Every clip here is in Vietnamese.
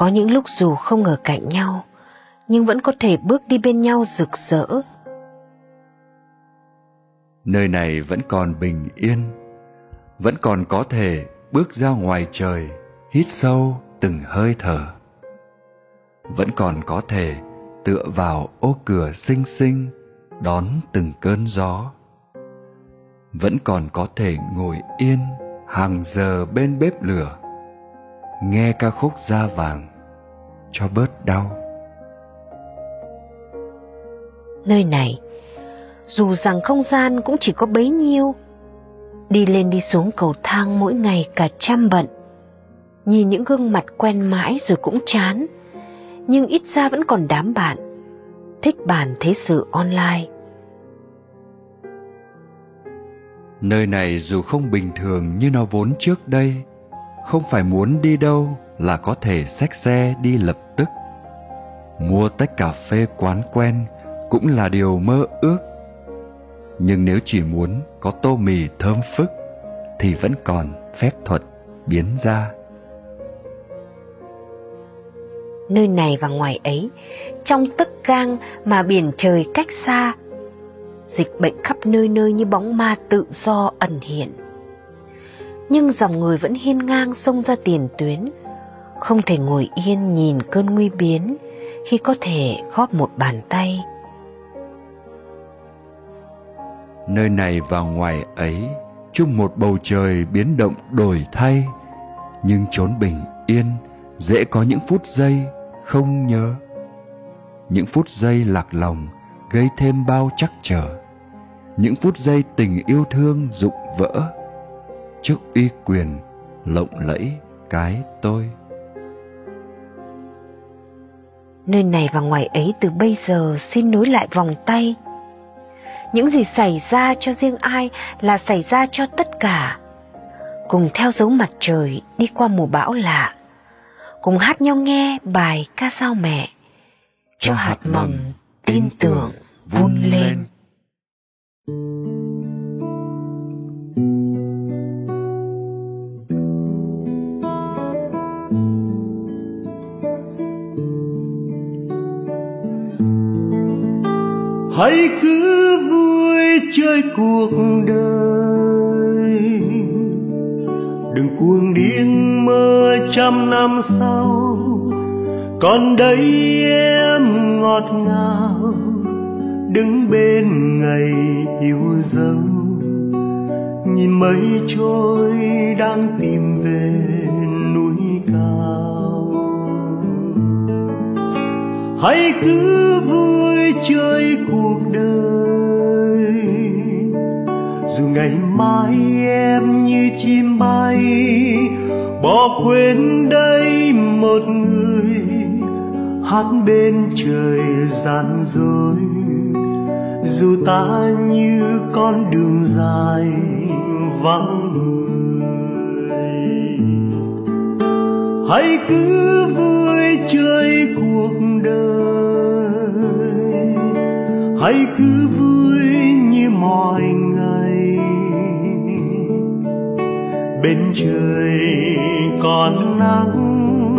có những lúc dù không ở cạnh nhau, nhưng vẫn có thể bước đi bên nhau rực rỡ. Nơi này vẫn còn bình yên, vẫn còn có thể bước ra ngoài trời, hít sâu từng hơi thở. Vẫn còn có thể tựa vào ô cửa xinh xinh, đón từng cơn gió. Vẫn còn có thể ngồi yên hàng giờ bên bếp lửa, nghe ca khúc da vàng cho bớt đau. Nơi này dù rằng không gian cũng chỉ có bấy nhiêu đi lên đi xuống cầu thang mỗi ngày cả trăm bận. Nhìn những gương mặt quen mãi rồi cũng chán nhưng ít ra vẫn còn đám bạn thích bàn thế sự online. Nơi này dù không bình thường như nó vốn trước đây không phải muốn đi đâu là có thể xách xe đi lập tức. Mua tách cà phê quán quen cũng là điều mơ ước. Nhưng nếu chỉ muốn có tô mì thơm phức thì vẫn còn phép thuật biến ra. Nơi này và ngoài ấy, trong tất gang mà biển trời cách xa, dịch bệnh khắp nơi nơi như bóng ma tự do ẩn hiện. Nhưng dòng người vẫn hiên ngang xông ra tiền tuyến không thể ngồi yên nhìn cơn nguy biến khi có thể góp một bàn tay. Nơi này và ngoài ấy, chung một bầu trời biến động đổi thay, nhưng chốn bình yên, dễ có những phút giây không nhớ. Những phút giây lạc lòng gây thêm bao chắc trở. Những phút giây tình yêu thương rụng vỡ. Trước uy quyền lộng lẫy cái tôi nơi này và ngoài ấy từ bây giờ xin nối lại vòng tay. Những gì xảy ra cho riêng ai là xảy ra cho tất cả. Cùng theo dấu mặt trời đi qua mùa bão lạ, cùng hát nhau nghe bài ca sao mẹ. Cho hạt mầm tin tưởng vun lên. Hãy cứ vui chơi cuộc đời. Đừng cuồng điên mơ trăm năm sau. Còn đây em ngọt ngào, đứng bên ngày yêu dấu. Nhìn mây trôi đang tìm về núi cao. Hãy cứ vui chơi cuộc đời. Dù ngày mai em như chim bay, bỏ quên đây một người, hát bên trời gian dối. Dù ta như con đường dài vắng người, hãy cứ vui chơi cuộc hãy cứ vui như mọi ngày. Bên trời còn nắng,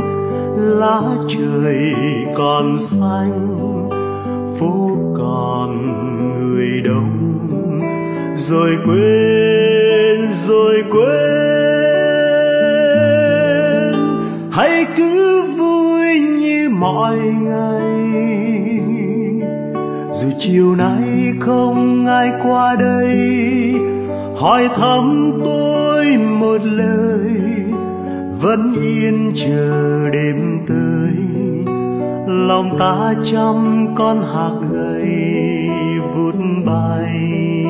lá trời còn xanh, phố còn người đông. Rồi quên rồi quên. Hãy cứ vui như mọi ngày dù chiều nay không ai qua đây, hỏi thăm tôi một lời, vẫn yên chờ đêm tới. Lòng ta trăm con hạt gầy vút bay.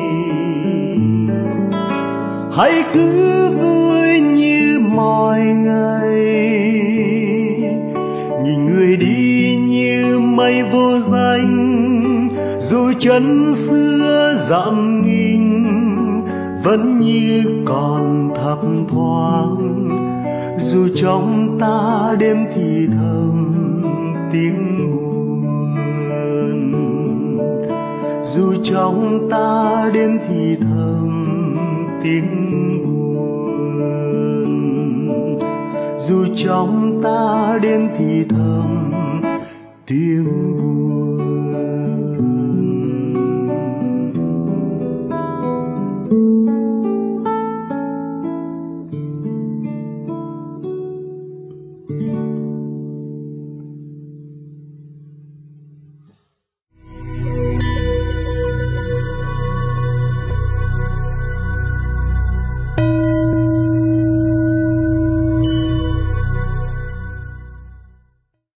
Hãy cứ vui như mọi ngày, nhìn người đi như mây vô danh dù chân xưa dặm nghìn vẫn như còn thấp thoáng. Dù trong ta đêm thì thầm tiếng buồn, dù trong ta đêm thì thầm tiếng buồn. Dù trong ta đêm thì thầm tiếng buồn.